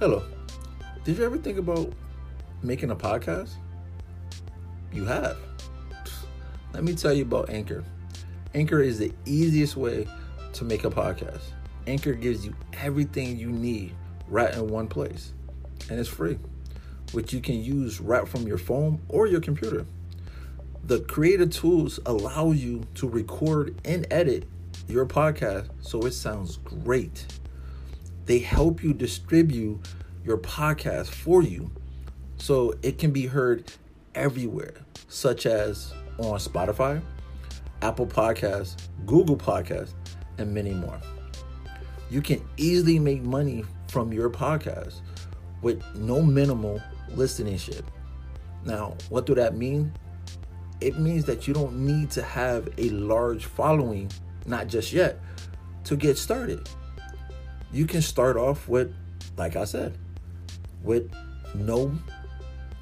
Hello. Did you ever think about making a podcast? You have. Let me tell you about Anchor. Anchor is the easiest way to make a podcast. Anchor gives you everything you need right in one place, and it's free, which you can use right from your phone or your computer. The creative tools allow you to record and edit your podcast so it sounds great. They help you distribute your podcast for you so it can be heard everywhere, such as on Spotify, Apple Podcasts, Google Podcasts, and many more. You can easily make money from your podcast with no minimal listenership. Now, what do that mean? It means that you don't need to have a large following, not just yet, to get started. You can start off with, like I said, with no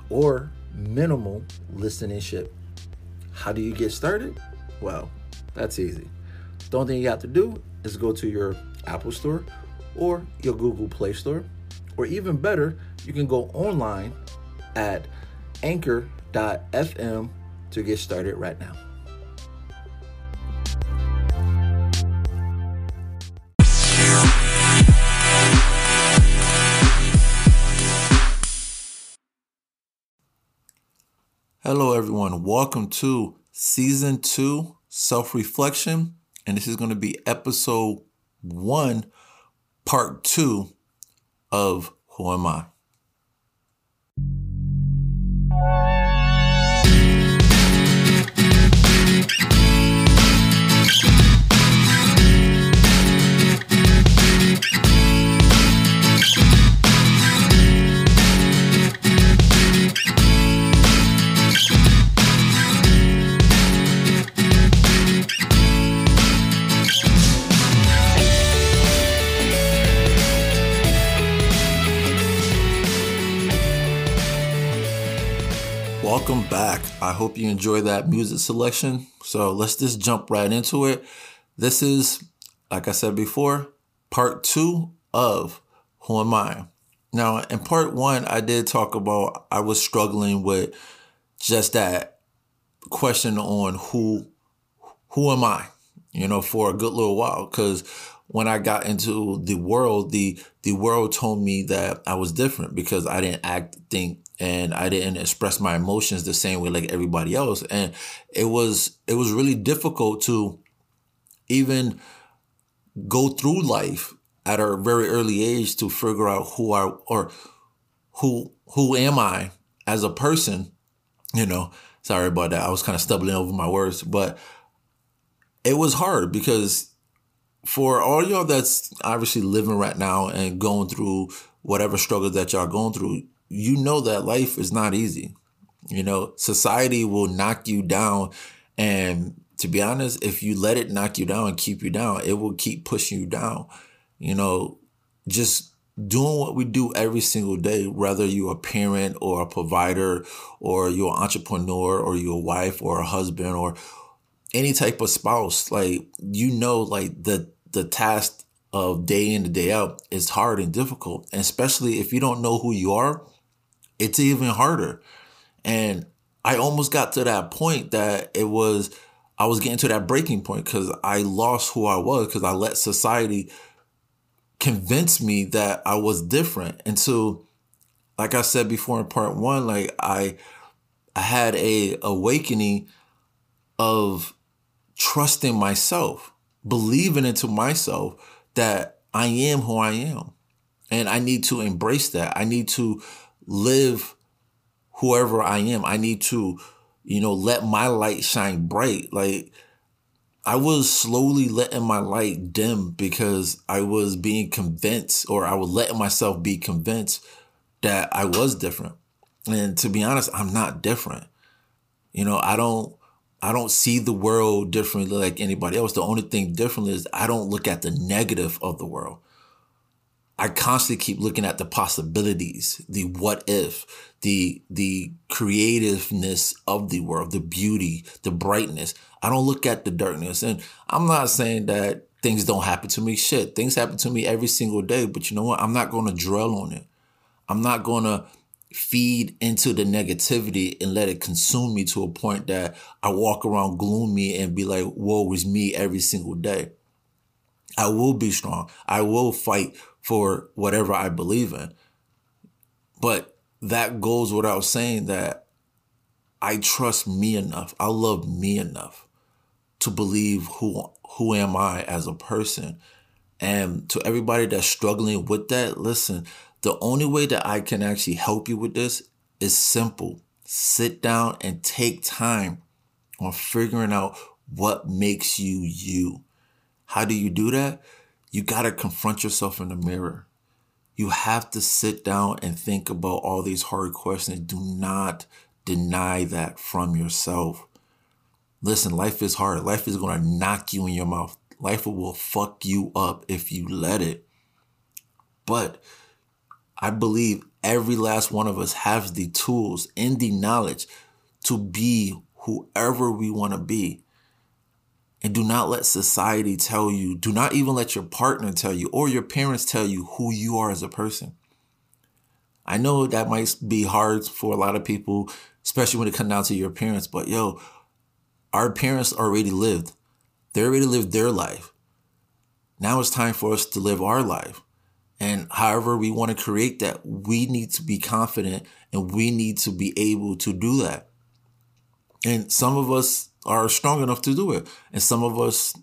or minimal listenership. How do you get started? Well, that's easy. The only thing you have to do is go to your Apple Store or your Google Play Store, or even better, you can go online at anchor.fm to get started right now. Hello, everyone. Welcome to season two self reflection. And this is going to be episode one, part two of Who Am I? Welcome back. I hope you enjoy that music selection. So let's just jump right into it. This is, like I said before, part two of Who Am I? Now, in part one, I did talk about I was struggling with just that question on who who am I? You know, for a good little while. Cause when I got into the world, the the world told me that I was different because I didn't act, think, and I didn't express my emotions the same way like everybody else. And it was it was really difficult to even go through life at a very early age to figure out who I or who who am I as a person. You know, sorry about that. I was kind of stumbling over my words, but it was hard because for all y'all that's obviously living right now and going through whatever struggle that y'all going through, you know that life is not easy. You know, society will knock you down. And to be honest, if you let it knock you down and keep you down, it will keep pushing you down. You know, just doing what we do every single day, whether you're a parent or a provider or you're an entrepreneur or you're a wife or a husband or any type of spouse, like you know, like the the task of day in and day out is hard and difficult. And especially if you don't know who you are, it's even harder. And I almost got to that point that it was, I was getting to that breaking point because I lost who I was because I let society convince me that I was different. And so, like I said before in part one, like I, I had a awakening of trusting myself, believing into myself that I am who I am. And I need to embrace that. I need to live whoever I am. I need to, you know, let my light shine bright. Like I was slowly letting my light dim because I was being convinced or I was letting myself be convinced that I was different. And to be honest, I'm not different. You know, I don't I don't see the world differently like anybody else. The only thing different is I don't look at the negative of the world. I constantly keep looking at the possibilities, the what if, the the creativeness of the world, the beauty, the brightness. I don't look at the darkness. And I'm not saying that things don't happen to me. Shit, things happen to me every single day, but you know what? I'm not going to dwell on it. I'm not going to feed into the negativity and let it consume me to a point that I walk around gloomy and be like, woe is me every single day. I will be strong. I will fight for whatever I believe in. But that goes without saying that I trust me enough. I love me enough to believe who who am I as a person. And to everybody that's struggling with that, listen, the only way that I can actually help you with this is simple. Sit down and take time on figuring out what makes you you. How do you do that? You got to confront yourself in the mirror. You have to sit down and think about all these hard questions. Do not deny that from yourself. Listen, life is hard. Life is going to knock you in your mouth. Life will fuck you up if you let it. But I believe every last one of us has the tools and the knowledge to be whoever we want to be. And do not let society tell you, do not even let your partner tell you or your parents tell you who you are as a person. I know that might be hard for a lot of people, especially when it comes down to your parents, but yo, our parents already lived. They already lived their life. Now it's time for us to live our life. And however we want to create that, we need to be confident and we need to be able to do that. And some of us are strong enough to do it. And some of us,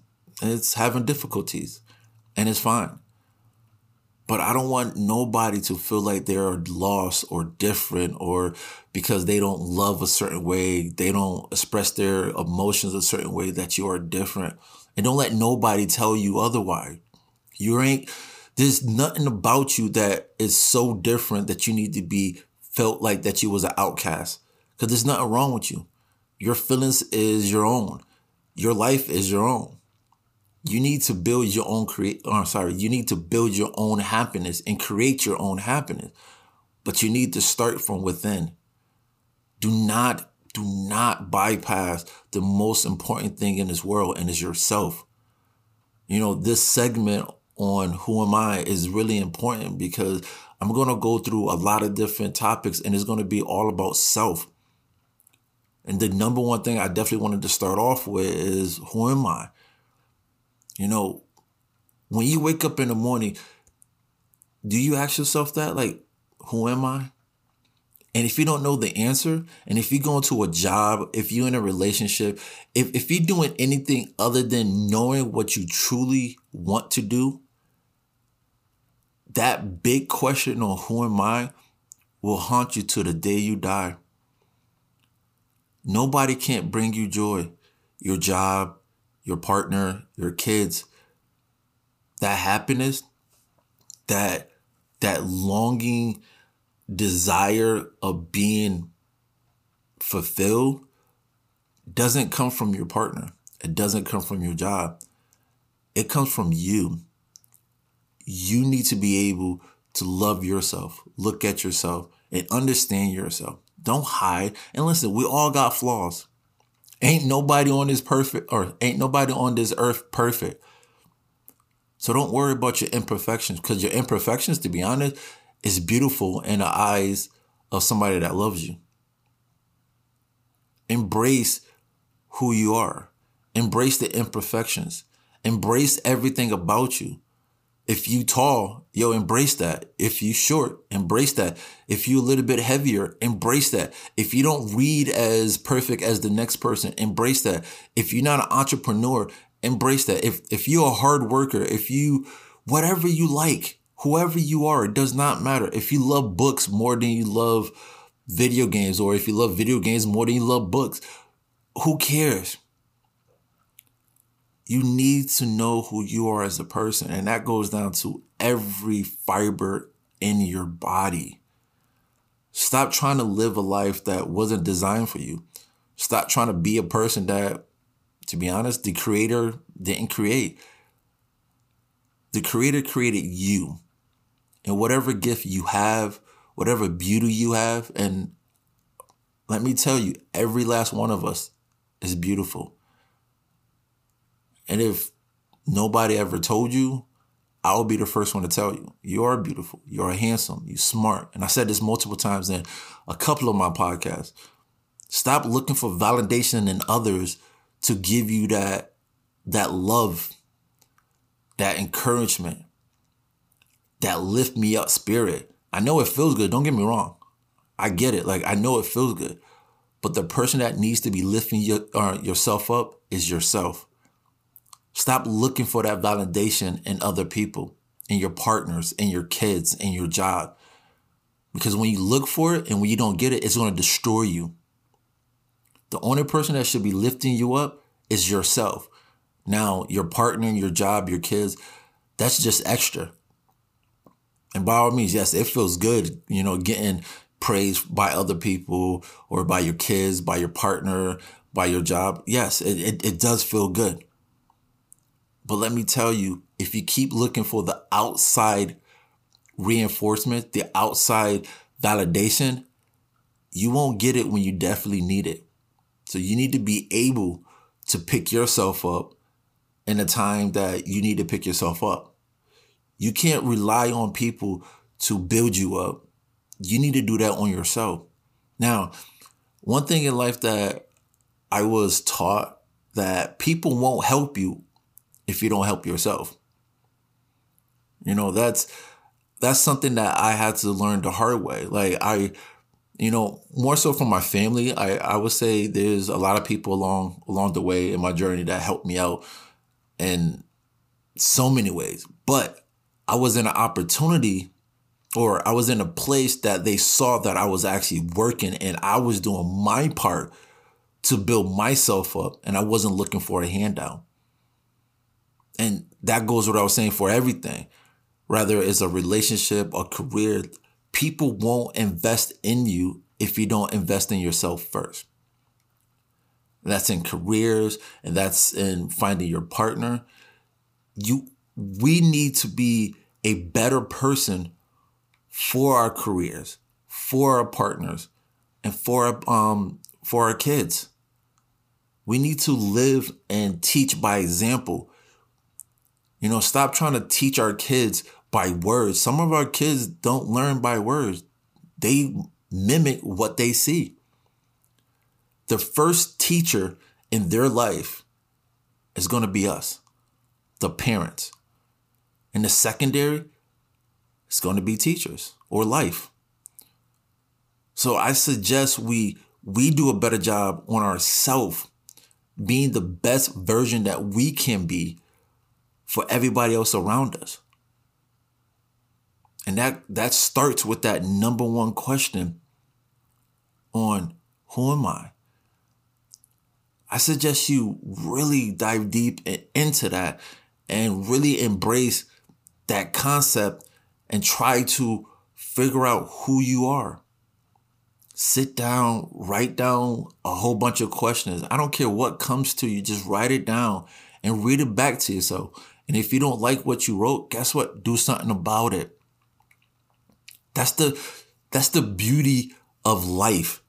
it's having difficulties and it's fine. But I don't want nobody to feel like they're lost or different or because they don't love a certain way, they don't express their emotions a certain way that you are different. And don't let nobody tell you otherwise. You ain't there's nothing about you that is so different that you need to be felt like that you was an outcast. Cause there's nothing wrong with you. Your feelings is your own. Your life is your own. You need to build your own create. Oh, sorry. You need to build your own happiness and create your own happiness. But you need to start from within. Do not, do not bypass the most important thing in this world and is yourself. You know, this segment on who am I is really important because I'm going to go through a lot of different topics and it's going to be all about self. And the number one thing I definitely wanted to start off with is who am I? You know, when you wake up in the morning, do you ask yourself that? Like, who am I? And if you don't know the answer, and if you go into a job, if you're in a relationship, if, if you're doing anything other than knowing what you truly want to do, that big question on who am I will haunt you to the day you die. Nobody can't bring you joy. Your job, your partner, your kids. That happiness, that that longing desire of being fulfilled doesn't come from your partner. It doesn't come from your job. It comes from you you need to be able to love yourself, look at yourself, and understand yourself. Don't hide. And listen, we all got flaws. Ain't nobody on this perfect or ain't nobody on this earth perfect. So don't worry about your imperfections because your imperfections, to be honest, is beautiful in the eyes of somebody that loves you. Embrace who you are. Embrace the imperfections. Embrace everything about you. If you tall, yo, embrace that. If you short, embrace that. If you a little bit heavier, embrace that. If you don't read as perfect as the next person, embrace that. If you're not an entrepreneur, embrace that. If if you're a hard worker, if you whatever you like, whoever you are, it does not matter. If you love books more than you love video games, or if you love video games more than you love books, who cares? You need to know who you are as a person. And that goes down to every fiber in your body. Stop trying to live a life that wasn't designed for you. Stop trying to be a person that, to be honest, the creator didn't create. The creator created you. And whatever gift you have, whatever beauty you have, and let me tell you, every last one of us is beautiful. And if nobody ever told you, I'll be the first one to tell you, you are beautiful, you are handsome, you're smart. And I said this multiple times in a couple of my podcasts. Stop looking for validation in others to give you that, that love, that encouragement, that lift me up spirit. I know it feels good. Don't get me wrong. I get it. Like I know it feels good. But the person that needs to be lifting your, uh, yourself up is yourself. Stop looking for that validation in other people, in your partners, in your kids, in your job. Because when you look for it and when you don't get it, it's going to destroy you. The only person that should be lifting you up is yourself. Now, your partner, your job, your kids, that's just extra. And by all means, yes, it feels good, you know, getting praised by other people or by your kids, by your partner, by your job. Yes, it, it, it does feel good. But let me tell you, if you keep looking for the outside reinforcement, the outside validation, you won't get it when you definitely need it. So you need to be able to pick yourself up in a time that you need to pick yourself up. You can't rely on people to build you up. You need to do that on yourself. Now, one thing in life that I was taught that people won't help you if you don't help yourself. You know, that's that's something that I had to learn the hard way. Like I, you know, more so from my family, I, I would say there's a lot of people along along the way in my journey that helped me out in so many ways. But I was in an opportunity or I was in a place that they saw that I was actually working and I was doing my part to build myself up and I wasn't looking for a handout. And that goes what I was saying for everything. Whether it's a relationship, a career, people won't invest in you if you don't invest in yourself first. That's in careers and that's in finding your partner. You we need to be a better person for our careers, for our partners, and for um for our kids. We need to live and teach by example. You know, stop trying to teach our kids by words. Some of our kids don't learn by words. They mimic what they see. The first teacher in their life is going to be us, the parents. And the secondary is going to be teachers or life. So I suggest we we do a better job on ourselves being the best version that we can be for everybody else around us. And that that starts with that number one question on who am I? I suggest you really dive deep into that and really embrace that concept and try to figure out who you are. Sit down, write down a whole bunch of questions. I don't care what comes to you, just write it down and read it back to yourself. And if you don't like what you wrote, guess what? Do something about it. That's the that's the beauty of life.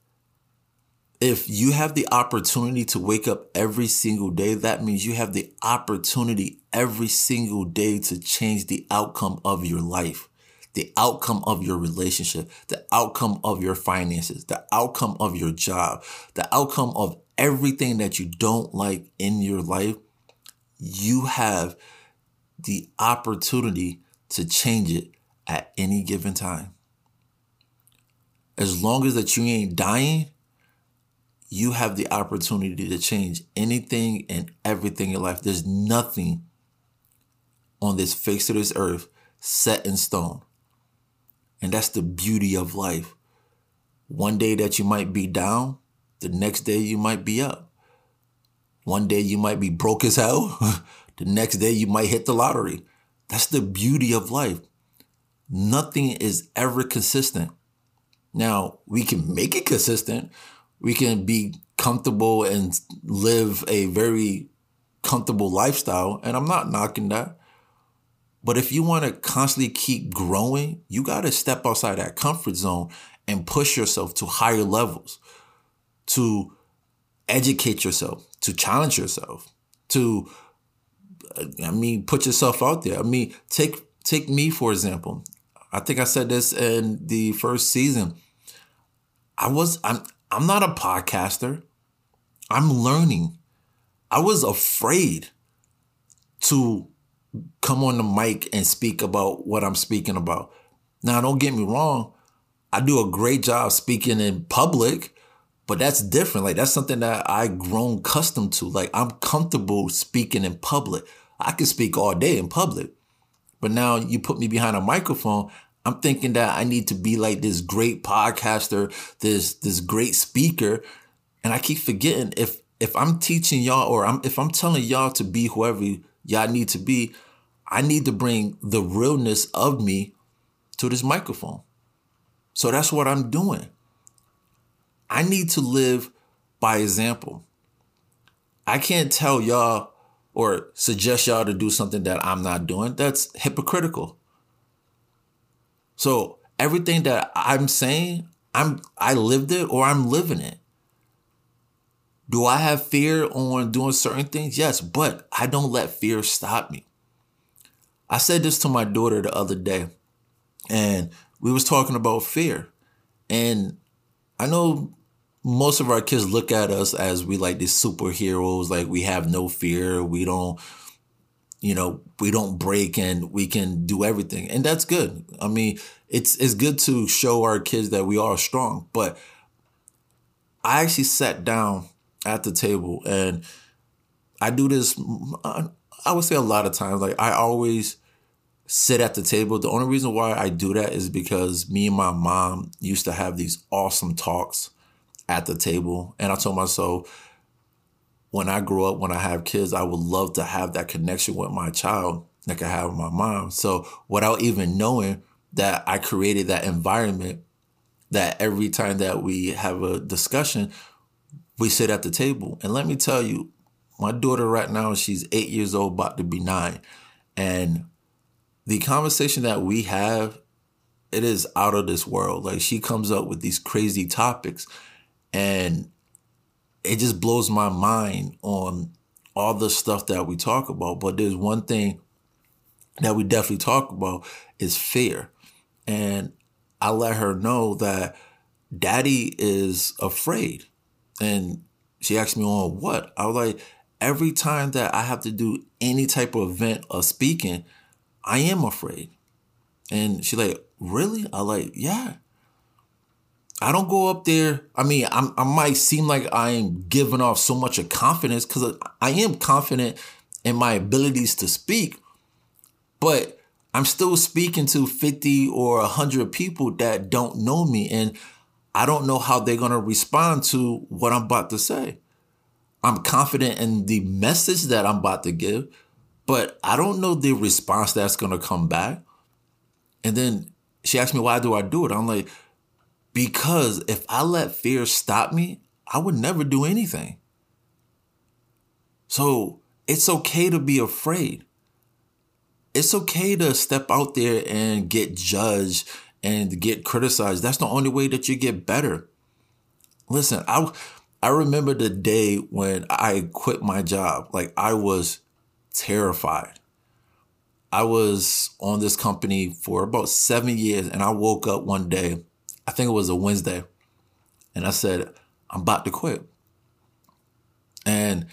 If you have the opportunity to wake up every single day, that means you have the opportunity every single day to change the outcome of your life, the outcome of your relationship, the outcome of your finances, the outcome of your job, the outcome of everything that you don't like in your life. You have the opportunity to change it at any given time. As long as that you ain't dying, you have the opportunity to change anything and everything in life. There's nothing on this face of this earth set in stone. And that's the beauty of life. One day that you might be down, the next day you might be up. One day you might be broke as hell, the next day you might hit the lottery. That's the beauty of life. Nothing is ever consistent. Now, we can make it consistent. We can be comfortable and live a very comfortable lifestyle. And I'm not knocking that. But if you want to constantly keep growing, you got to step outside that comfort zone and push yourself to higher levels, to educate yourself, to challenge yourself, to I mean, put yourself out there. I mean, take take me for example. I think I said this in the first season. I was I'm I'm not a podcaster. I'm learning. I was afraid to come on the mic and speak about what I'm speaking about. Now, don't get me wrong. I do a great job speaking in public, but that's different. Like that's something that I grown accustomed to. Like I'm comfortable speaking in public. I can speak all day in public. But now you put me behind a microphone, I'm thinking that I need to be like this great podcaster, this this great speaker, and I keep forgetting if if I'm teaching y'all or I'm if I'm telling y'all to be whoever y'all need to be, I need to bring the realness of me to this microphone. So that's what I'm doing. I need to live by example. I can't tell y'all or suggest y'all to do something that I'm not doing. That's hypocritical. So everything that I'm saying, I'm I lived it or I'm living it. Do I have fear on doing certain things? Yes, but I don't let fear stop me. I said this to my daughter the other day, and we was talking about fear. And I know most of our kids look at us as we like these superheroes, like we have no fear, we don't you know, we don't break and we can do everything. And that's good. I mean, it's it's good to show our kids that we are strong. But I actually sat down at the table and I do this I would say a lot of times like I always sit at the table. The only reason why I do that is because me and my mom used to have these awesome talks at the table and I told myself when I grow up, when I have kids, I would love to have that connection with my child like I have with my mom. So without even knowing that I created that environment that every time that we have a discussion, we sit at the table. And let me tell you, my daughter right now, she's eight years old, about to be nine. And the conversation that we have, it is out of this world. Like she comes up with these crazy topics. And it just blows my mind on all the stuff that we talk about. But there's one thing that we definitely talk about is fear. And I let her know that daddy is afraid. And she asked me on what? I was like, every time that I have to do any type of event or speaking, I am afraid. And she like, really? I like, yeah. I don't go up there. I mean, I'm, i might seem like I am giving off so much of confidence because I am confident in my abilities to speak, but I'm still speaking to 50 or 100 people that don't know me, and I don't know how they're going to respond to what I'm about to say. I'm confident in the message that I'm about to give, but I don't know the response that's going to come back. And then she asked me, why do I do it? I'm like, because if I let fear stop me, I would never do anything. So it's okay to be afraid. It's okay to step out there and get judged and get criticized. That's the only way that you get better. Listen, I I remember the day when I quit my job. Like I was terrified. I was on this company for about 7 years and I woke up one day I think it was a Wednesday. And I said, I'm about to quit. And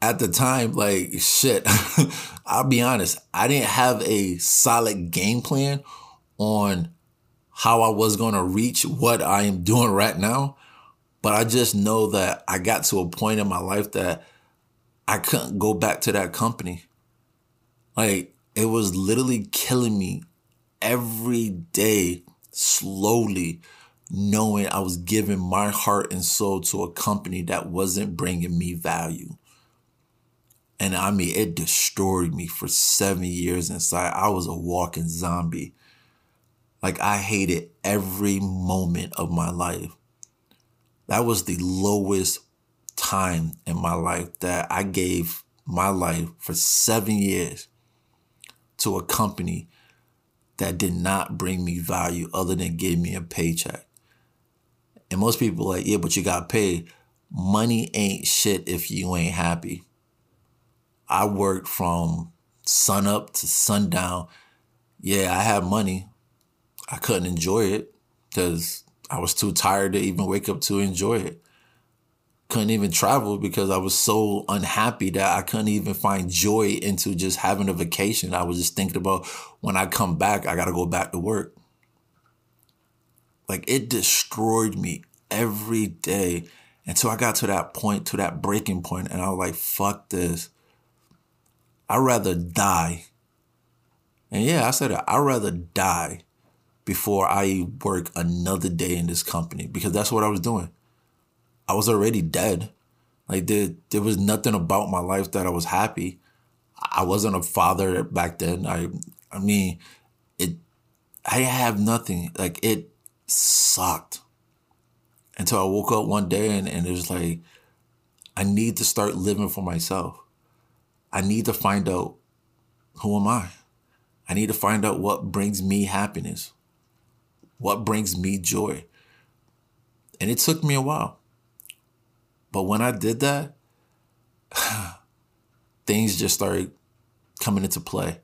at the time, like, shit, I'll be honest, I didn't have a solid game plan on how I was going to reach what I am doing right now. But I just know that I got to a point in my life that I couldn't go back to that company. Like, it was literally killing me every day slowly knowing I was giving my heart and soul to a company that wasn't bringing me value. And I mean, it destroyed me for seven years inside. I was a walking zombie. Like, I hated every moment of my life. That was the lowest time in my life that I gave my life for seven years to a company that did not bring me value other than give me a paycheck. And most people are like, yeah, but you got paid. Money ain't shit if you ain't happy. I worked from sun up to sundown. Yeah, I had money. I couldn't enjoy it because I was too tired to even wake up to enjoy it. Couldn't even travel because I was so unhappy that I couldn't even find joy into just having a vacation. I was just thinking about when I come back, I got to go back to work. Like it destroyed me every day until I got to that point, to that breaking point, and I was like, fuck this. I'd rather die. And yeah, I said it. I'd rather die before I work another day in this company because that's what I was doing. I was already dead. Like there, there was nothing about my life that I was happy. I wasn't a father back then. I, I mean, it. I have nothing. Like it sucked until I woke up one day and, and it was like, I need to start living for myself. I need to find out who am I? I need to find out what brings me happiness, what brings me joy. And it took me a while. But when I did that, things just started coming into play.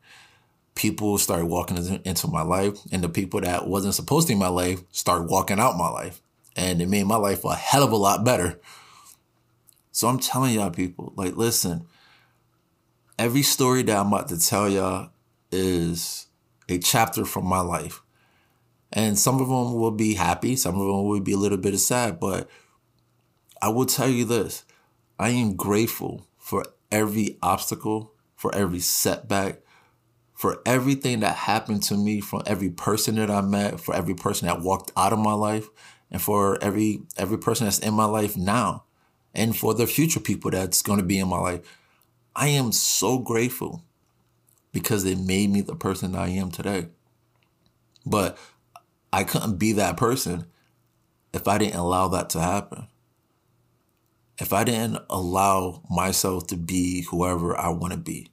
People started walking into my life, and the people that wasn't supposed to be in my life started walking out my life and it made my life a hell of a lot better. So I'm telling y'all people, like, listen, every story that I'm about to tell y'all is a chapter from my life. And some of them will be happy, some of them will be a little bit sad, but I will tell you this. I am grateful for every obstacle, for every setback, for everything that happened to me, from every person that I met, for every person that walked out of my life, and for every every person that's in my life now and for the future people that's going to be in my life. I am so grateful because it made me the person i am today. But i couldn't be that person if i didn't allow that to happen if i didn't allow myself to be whoever i want to be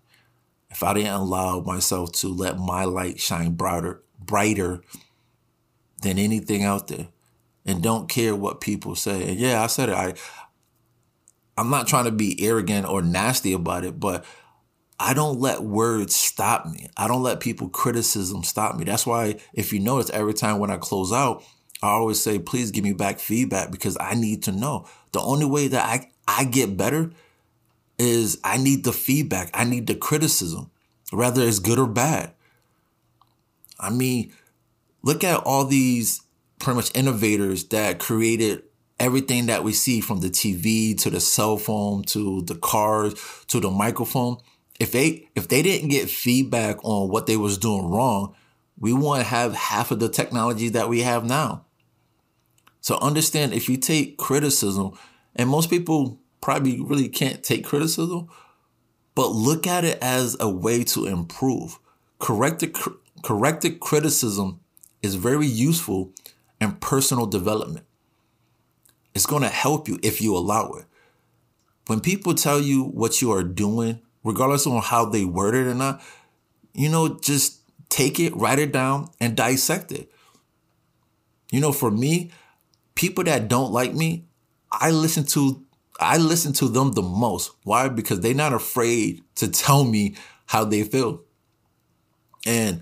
if i didn't allow myself to let my light shine brighter brighter than anything out there and don't care what people say. And yeah, I said it. I I'm not trying to be arrogant or nasty about it, but I don't let words stop me. I don't let people criticism stop me. That's why if you notice every time when I close out, I always say, please give me back feedback because I need to know. The only way that I, I get better is I need the feedback. I need the criticism, whether it's good or bad. I mean, look at all these pretty much innovators that created everything that we see from the TV to the cell phone to the cars to the microphone. If they if they didn't get feedback on what they was doing wrong, we wouldn't have half of the technology that we have now. So understand if you take criticism, and most people probably really can't take criticism, but look at it as a way to improve. Corrected corrected criticism is very useful in personal development. It's going to help you if you allow it. When people tell you what you are doing, regardless of how they word it or not, you know, just take it, write it down, and dissect it. You know, for me, people that don't like me, I listen to I listen to them the most. Why? Because they're not afraid to tell me how they feel. And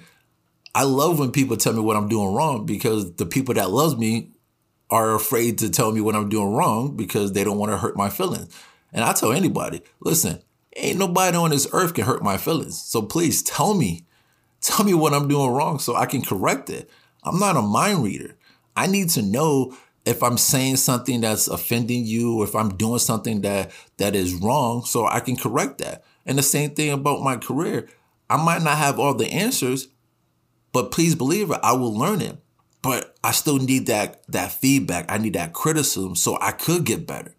I love when people tell me what I'm doing wrong because the people that loves me are afraid to tell me what I'm doing wrong because they don't want to hurt my feelings. And I tell anybody, listen, ain't nobody on this earth can hurt my feelings. So please tell me, tell me what I'm doing wrong so I can correct it. I'm not a mind reader. I need to know if I'm saying something that's offending you or if I'm doing something that that is wrong so I can correct that. And the same thing about my career. I might not have all the answers, but please believe it, I will learn it. But I still need that that feedback. I need that criticism so I could get better.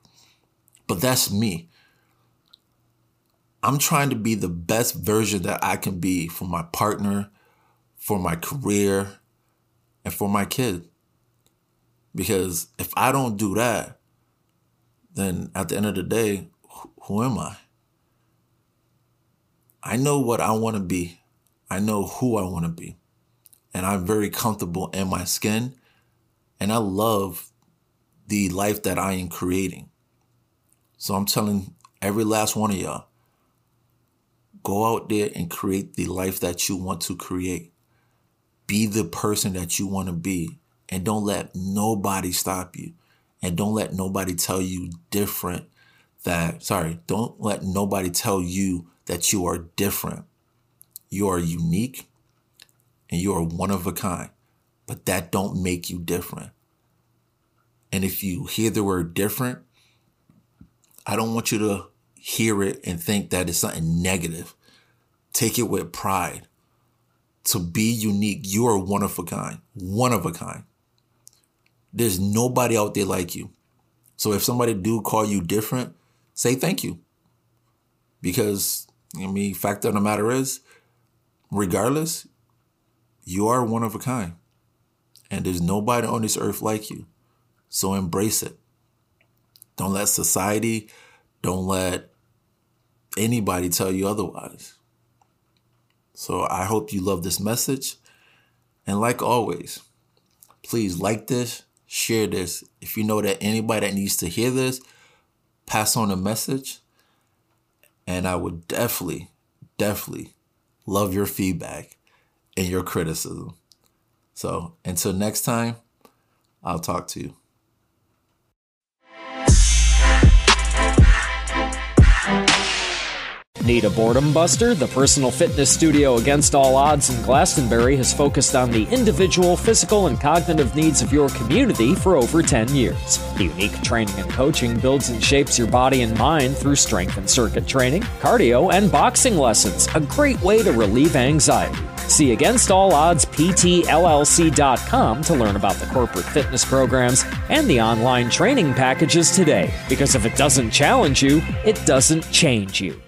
But that's me. I'm trying to be the best version that I can be for my partner, for my career, and for my kid. Because if I don't do that, then at the end of the day, who am I? I know what I want to be. I know who I want to be and I'm very comfortable in my skin. And I love the life that I am creating. So I'm telling every last one of y'all Go out there and create the life that you want to create. Be the person that you want to be. And don't let nobody stop you. And don't let nobody tell you different that, sorry, don't let nobody tell you that you are different. You are unique and you are one of a kind, but that don't make you different. And if you hear the word different, I don't want you to hear it and think that it's something negative. Take it with pride. To be unique, you are one of a kind, one of a kind. There's nobody out there like you. So if somebody do call you different, say thank you. Because I mean, fact of the matter is, regardless, you are one of a kind. And there's nobody on this earth like you. So embrace it. Don't let society, don't let anybody tell you otherwise. So I hope you love this message. And like always, please like this, share this. If you know that anybody that needs to hear this, pass on a message. And I would definitely, definitely love your feedback and your criticism. So until next time, I'll talk to you. Need a boredom buster? The personal fitness studio Against All Odds in Glastonbury has focused on the individual, physical, and cognitive needs of your community for over 10 years. The unique training and coaching builds and shapes your body and mind through strength and circuit training, cardio, and boxing lessons, a great way to relieve anxiety. See Against All Odds PTLLC.com to learn about the corporate fitness programs and the online training packages today. Because if it doesn't challenge you, it doesn't change you.